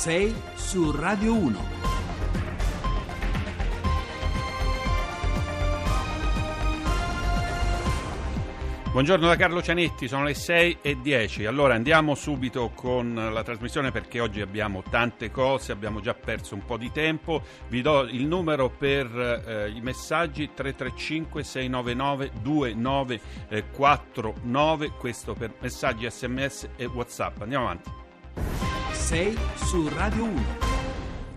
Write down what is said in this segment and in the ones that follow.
6 su Radio 1. Buongiorno da Carlo Cianetti, sono le 6 e 10. Allora andiamo subito con la trasmissione perché oggi abbiamo tante cose, abbiamo già perso un po' di tempo. Vi do il numero per eh, i messaggi 335 699 2949, questo per messaggi sms e whatsapp. Andiamo avanti. 6 su Radio 1.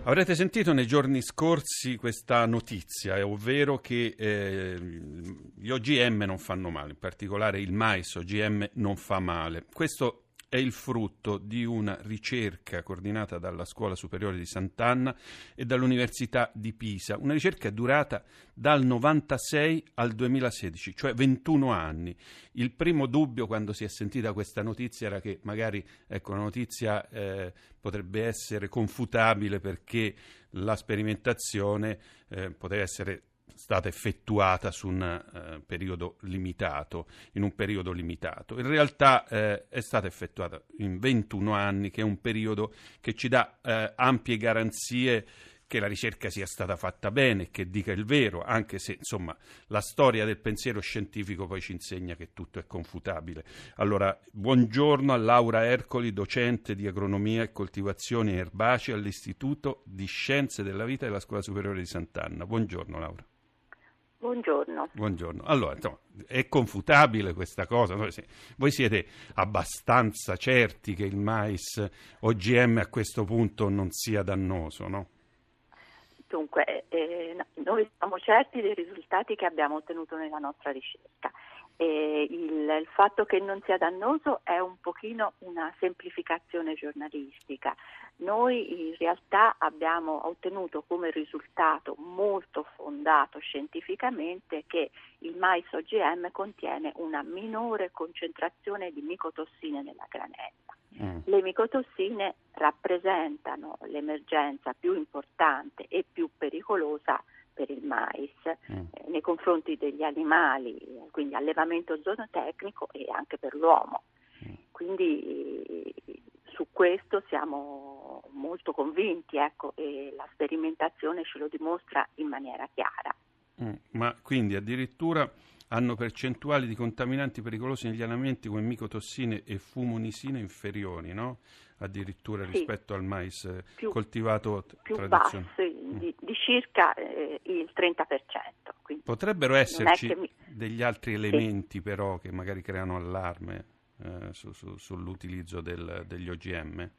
Avrete sentito nei giorni scorsi questa notizia, ovvero che eh, gli OGM non fanno male, in particolare il mais OGM non fa male. Questo è il frutto di una ricerca coordinata dalla Scuola Superiore di Sant'Anna e dall'Università di Pisa, una ricerca durata dal 96 al 2016, cioè 21 anni. Il primo dubbio quando si è sentita questa notizia era che magari ecco, una notizia eh, potrebbe essere confutabile perché la sperimentazione eh, poteva essere stata effettuata su un eh, periodo limitato, in un periodo limitato. In realtà eh, è stata effettuata in 21 anni, che è un periodo che ci dà eh, ampie garanzie che la ricerca sia stata fatta bene, che dica il vero, anche se insomma la storia del pensiero scientifico poi ci insegna che tutto è confutabile. Allora, buongiorno a Laura Ercoli, docente di agronomia e coltivazioni erbacee all'Istituto di Scienze della Vita della Scuola Superiore di Sant'Anna. Buongiorno Laura. Buongiorno. Buongiorno. Allora, insomma, è confutabile questa cosa? Voi siete abbastanza certi che il mais OGM a questo punto non sia dannoso, no? Dunque, eh, noi siamo certi dei risultati che abbiamo ottenuto nella nostra ricerca. E il, il, fatto che non sia dannoso è un pochino una semplificazione giornalistica. Noi in realtà abbiamo ottenuto come risultato molto fondato scientificamente che il mais OGM contiene una minore concentrazione di micotossine nella granella. Mm. Le micotossine rappresentano l'emergenza più importante e più pericolosa per il mais mm. eh, nei confronti degli animali, quindi allevamento zootecnico e anche per l'uomo. Mm. Quindi su questo siamo molto convinti ecco, e la sperimentazione ce lo dimostra in maniera chiara. Mm. Ma quindi addirittura hanno percentuali di contaminanti pericolosi negli alimenti come micotossine e fumonisine inferiori, no? Addirittura sì. rispetto al mais più, coltivato più tradizionale. Bassi, mm. di, di, circa eh, il 30%. Potrebbero esserci mi... degli altri elementi sì. però che magari creano allarme eh, su, su, sull'utilizzo del, degli OGM?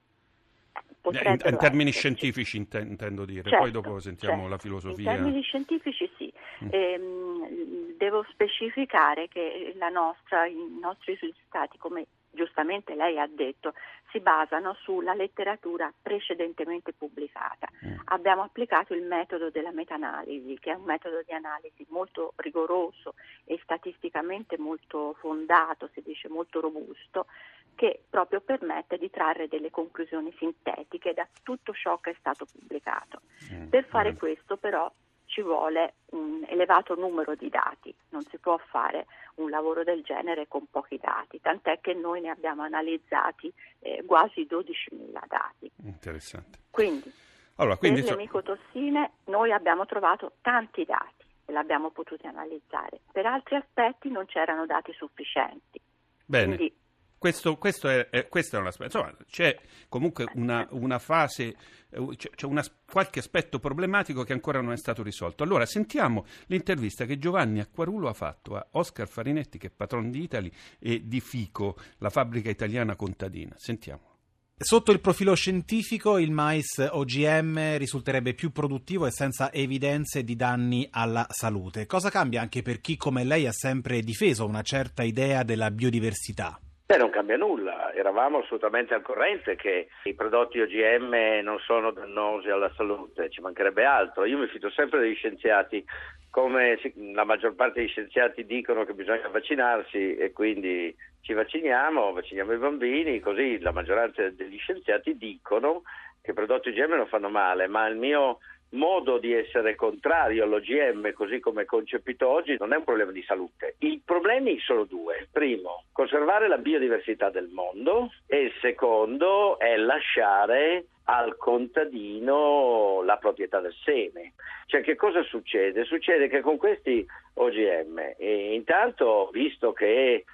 In, in, termini scientifici intendo dire, certo, poi dopo sentiamo certo. la filosofia. In termini scientifici sì. Mm. Ehm, devo specificare che nostra, i nostri risultati, come giustamente lei ha detto, si basano sulla letteratura precedentemente pubblicata. Mm. Abbiamo applicato il metodo della meta-analisi, che è un metodo di analisi molto rigoroso e statisticamente molto fondato, si dice molto robusto, che proprio permette di trarre delle conclusioni sintetiche da tutto ciò che è stato pubblicato. Mm. Per fare mm. questo però ci vuole un elevato numero di dati, non può fare un lavoro del genere con pochi dati, tant'è che noi ne abbiamo analizzati eh, quasi 12.000 dati. Interessante. Quindi, allora, quindi per so... le micotossine noi abbiamo trovato tanti dati e l'abbiamo potuti analizzare, per altri aspetti non c'erano dati sufficienti. Bene. Quindi, questo, questo, è, è, questo, è, un aspetto. Insomma, c'è comunque una, una fase, eh, c'è una, qualche aspetto problematico che ancora non è stato risolto. Allora, sentiamo l'intervista che Giovanni Acquarulo ha fatto a Oscar Farinetti, che è patron di Italy, e di Fico, la fabbrica italiana contadina. Sentiamo. Sotto il profilo scientifico il mais OGM risulterebbe più produttivo e senza evidenze di danni alla salute. Cosa cambia anche per chi come lei ha sempre difeso una certa idea della biodiversità? Beh, non cambia nulla, eravamo assolutamente al corrente che i prodotti OGM non sono dannosi alla salute, ci mancherebbe altro. Io mi fido sempre degli scienziati, come la maggior parte degli scienziati dicono che bisogna vaccinarsi e quindi ci vacciniamo, vacciniamo i bambini, così la maggioranza degli scienziati dicono che i prodotti OGM non fanno male, ma il mio modo di essere contrario all'OGM così come è concepito oggi non è un problema di salute. I problemi sono due. Primo, conservare la biodiversità del mondo e il secondo è lasciare al contadino la proprietà del seme. Cioè che cosa succede? Succede che con questi OGM, intanto visto che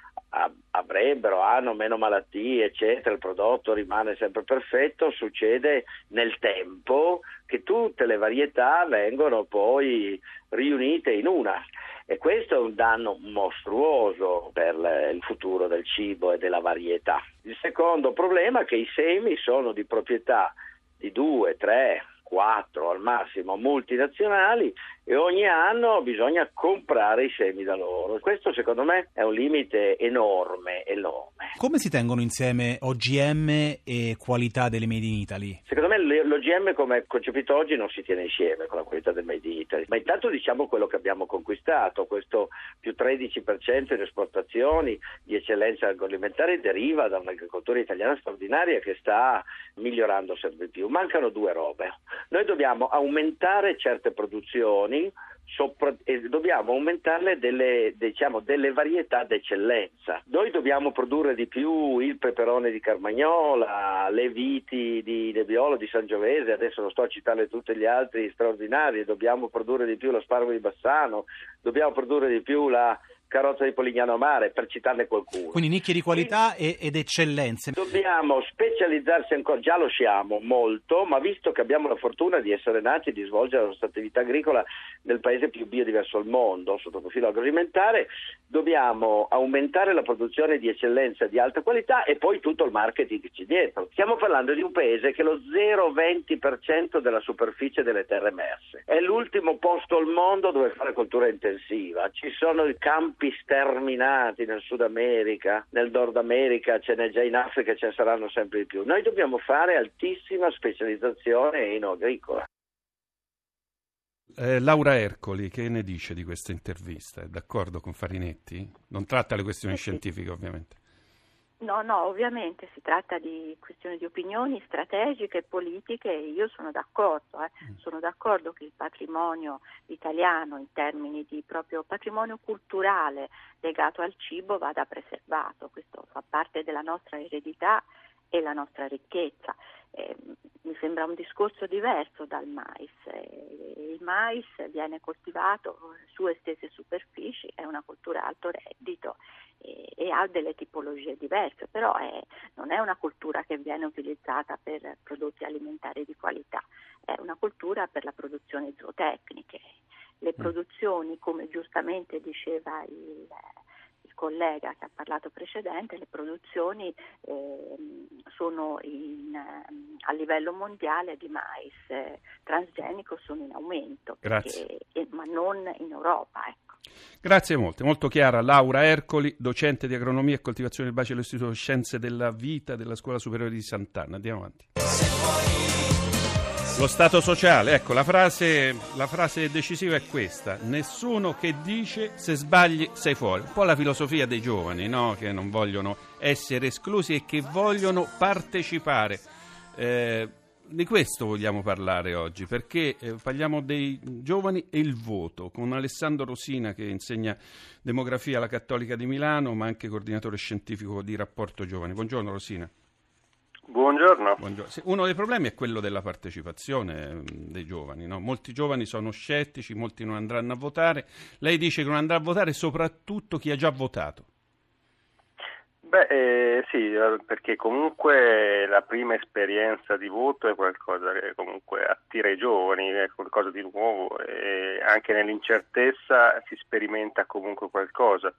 avrebbero, hanno meno malattie, eccetera, il prodotto rimane sempre perfetto, succede nel tempo che tutte le varietà vengono poi riunite in una. E questo è un danno mostruoso per il futuro del cibo e della varietà. Il secondo problema è che i semi sono di proprietà di due, tre, quattro al massimo multinazionali e ogni anno bisogna comprare i semi da loro. Questo secondo me è un limite enorme, enorme. Come si tengono insieme OGM e qualità delle Made in Italy? Secondo l'OGM come è concepito oggi non si tiene insieme con la qualità del Made in Italy, ma intanto diciamo quello che abbiamo conquistato, questo più 13% in esportazioni di eccellenza agroalimentare deriva da un'agricoltura italiana straordinaria che sta migliorando sempre più. Mancano due robe. Noi dobbiamo aumentare certe produzioni sopra, e dobbiamo aumentarle delle, diciamo, delle varietà d'eccellenza. Noi dobbiamo produrre di più il peperone di Carmagnola, le viti di Nebbiolo, di Sangiovese, adesso non sto a citare tutti gli altri straordinari, dobbiamo produrre di più lo sparago di Bassano, dobbiamo produrre di più la carrozza di Polignano Mare, per citarne qualcuno. Quindi nicchie di qualità e, ed eccellenze. Dobbiamo specializzarsi ancora, già lo siamo molto, ma visto che abbiamo la fortuna di essere nati e di svolgere la nostra attività agricola nel paese più biodiverso al mondo, sotto il profilo agroalimentare, dobbiamo aumentare la produzione di eccellenza di alta qualità e poi tutto il marketing che c'è dietro. Stiamo parlando di un paese che è lo 0,20% della superficie delle terre emerse. È l'ultimo posto al mondo dove fare cultura intensiva. Ci sono i campi gruppi sterminati nel Sud America, nel Nord America, ce n'è già in Africa, ce ne saranno sempre di più. Noi dobbiamo fare altissima specializzazione in agricola. Eh, Laura Ercoli, che ne dice di questa intervista? È d'accordo con Farinetti? Non tratta le questioni scientifiche, ovviamente. No, no, ovviamente si tratta di questioni di opinioni strategiche e politiche e io sono d'accordo, eh. Mm. sono d'accordo che il patrimonio italiano in termini di proprio patrimonio culturale legato al cibo vada preservato, questo fa parte della nostra eredità e la nostra ricchezza. Eh, mi sembra un discorso diverso dal mais. Eh, il mais viene coltivato su estese superfici, è una cultura alto reddito e, e ha delle tipologie diverse, però è, non è una cultura che viene utilizzata per prodotti alimentari di qualità, è una cultura per la produzione zootecniche. Le mm. produzioni, come giustamente diceva il collega che ha parlato precedente, le produzioni eh, sono in, a livello mondiale di mais eh, transgenico sono in aumento, perché, eh, ma non in Europa. Ecco. Grazie molte, molto chiara Laura Ercoli, docente di agronomia e coltivazione del bacino dell'Istituto Scienze della Vita della Scuola Superiore di Sant'Anna. Andiamo avanti. Lo Stato sociale, ecco, la frase, la frase, decisiva è questa. Nessuno che dice se sbagli sei fuori. Un po' la filosofia dei giovani, no? Che non vogliono essere esclusi e che vogliono partecipare. Eh, di questo vogliamo parlare oggi, perché eh, parliamo dei giovani e il voto, con Alessandro Rosina che insegna demografia alla Cattolica di Milano, ma anche coordinatore scientifico di Rapporto Giovani. Buongiorno Rosina. Buongiorno. Buongiorno. Uno dei problemi è quello della partecipazione mm, dei giovani. No? Molti giovani sono scettici, molti non andranno a votare. Lei dice che non andrà a votare soprattutto chi ha già votato. Beh, eh, sì, perché comunque la prima esperienza di voto è qualcosa che comunque attira i giovani, è qualcosa di nuovo e anche nell'incertezza si sperimenta comunque qualcosa,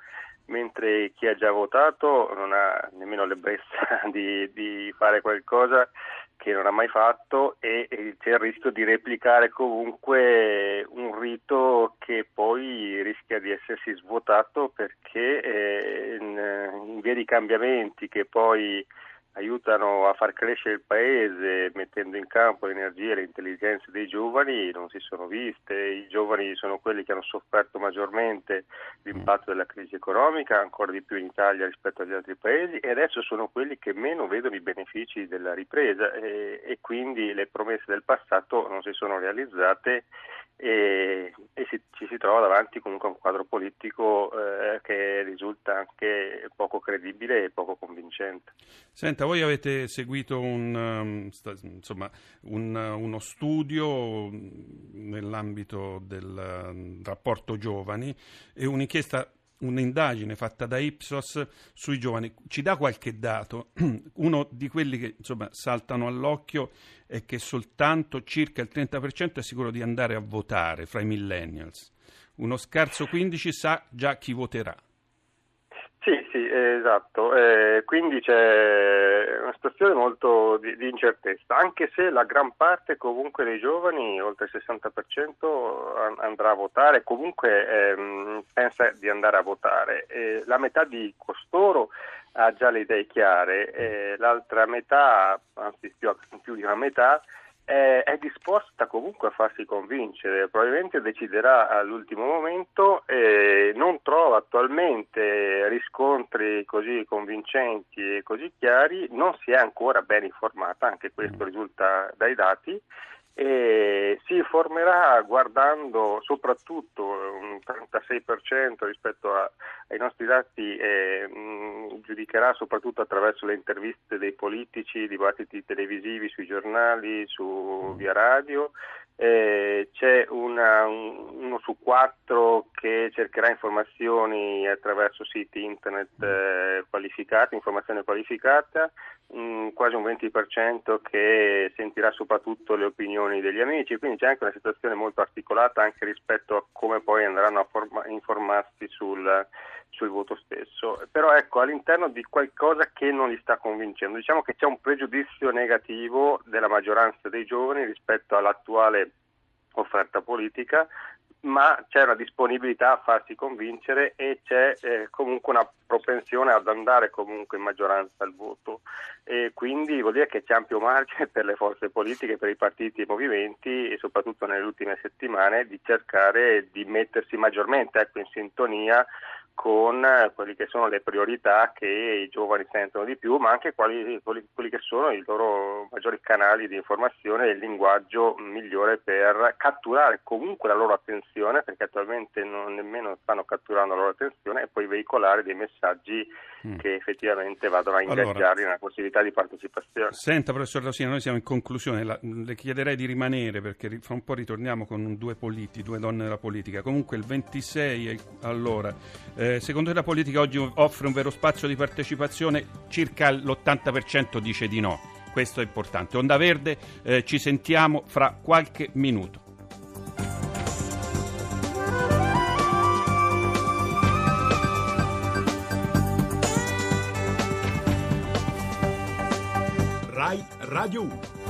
mentre chi ha già votato non ha nemmeno l'ebbrezza di, di fare qualcosa che non ha mai fatto e, e, c'è il rischio di replicare comunque un rito che poi rischia di essersi svuotato perché eh, in, in via di cambiamenti che poi aiutano a far crescere il paese mettendo in campo l'energia e le intelligenze dei giovani non si sono viste. I giovani sono quelli che hanno sofferto maggiormente l'impatto della crisi economica, ancora di più in Italia rispetto agli altri paesi e adesso sono quelli che meno vedono i benefici della ripresa e, e quindi le promesse del passato non si sono realizzate e, e si, ci si trova davanti comunque a un quadro politico eh, che risulta anche poco credibile e poco convincente. Senta voi avete seguito un, um, insomma, un, uh, uno studio nell'ambito del uh, rapporto giovani e un'inchiesta un'indagine fatta da Ipsos sui giovani. Ci dà qualche dato? Uno di quelli che insomma, saltano all'occhio è che soltanto circa il 30% è sicuro di andare a votare fra i millennials. Uno scarso 15% sa già chi voterà. Sì, esatto. Eh, quindi c'è una situazione molto di, di, incertezza, anche se la gran parte comunque dei giovani, oltre il 60%, andrà a votare, comunque ehm, pensa di andare a votare. Eh, la metà di costoro ha già le idee chiare, eh, l'altra metà, anzi più, più di una metà, è, è, disposta comunque a farsi convincere, probabilmente deciderà all'ultimo momento e non trova attualmente riscontri così convincenti e così chiari, non si è ancora ben informata, anche questo risulta dai dati e si informerà guardando soprattutto un 36% rispetto a, ai nostri dati e mh, giudicherà soprattutto attraverso le interviste dei politici, dibattiti televisivi sui giornali, su via radio eh, c'è una, un, uno su quattro che cercherà informazioni attraverso siti internet eh, qualificati, informazione qualificata, mh, mm, quasi un 20% che sentirà soprattutto le opinioni degli amici, quindi c'è anche una situazione molto articolata anche rispetto a come poi andranno a forma- informarsi sul, sul voto stesso. Però ecco, all'interno di qualcosa che non li sta convincendo, diciamo che c'è un pregiudizio negativo della maggioranza dei giovani rispetto all'attuale offerta politica, ma c'è una disponibilità a farsi convincere e c'è eh, comunque una propensione ad andare comunque in maggioranza al voto e quindi vuol dire che c'è ampio margine per le forze politiche, per i partiti e i movimenti e soprattutto nelle ultime settimane di cercare di mettersi maggiormente ecco, in sintonia con eh, quelle che sono le priorità che i giovani sentono di più, ma anche quali, quelli, che sono i loro maggiori canali di informazione e il linguaggio migliore per catturare comunque la loro attenzione, perché attualmente non nemmeno stanno catturando la loro attenzione, e poi veicolare dei messaggi mm. che effettivamente vadano a ingaggiarli allora, nella possibilità di partecipazione. Senta, professor Rosina, noi siamo in conclusione, la, le chiederei di rimanere perché fra un po' ritorniamo con due politi, due donne della politica. Comunque il 26, allora, eh, secondo te la politica oggi offre un vero spazio di partecipazione? Circa l'80% dice di no. Questo è importante. Onda Verde, eh, ci sentiamo fra qualche minuto. Rai Radio 1.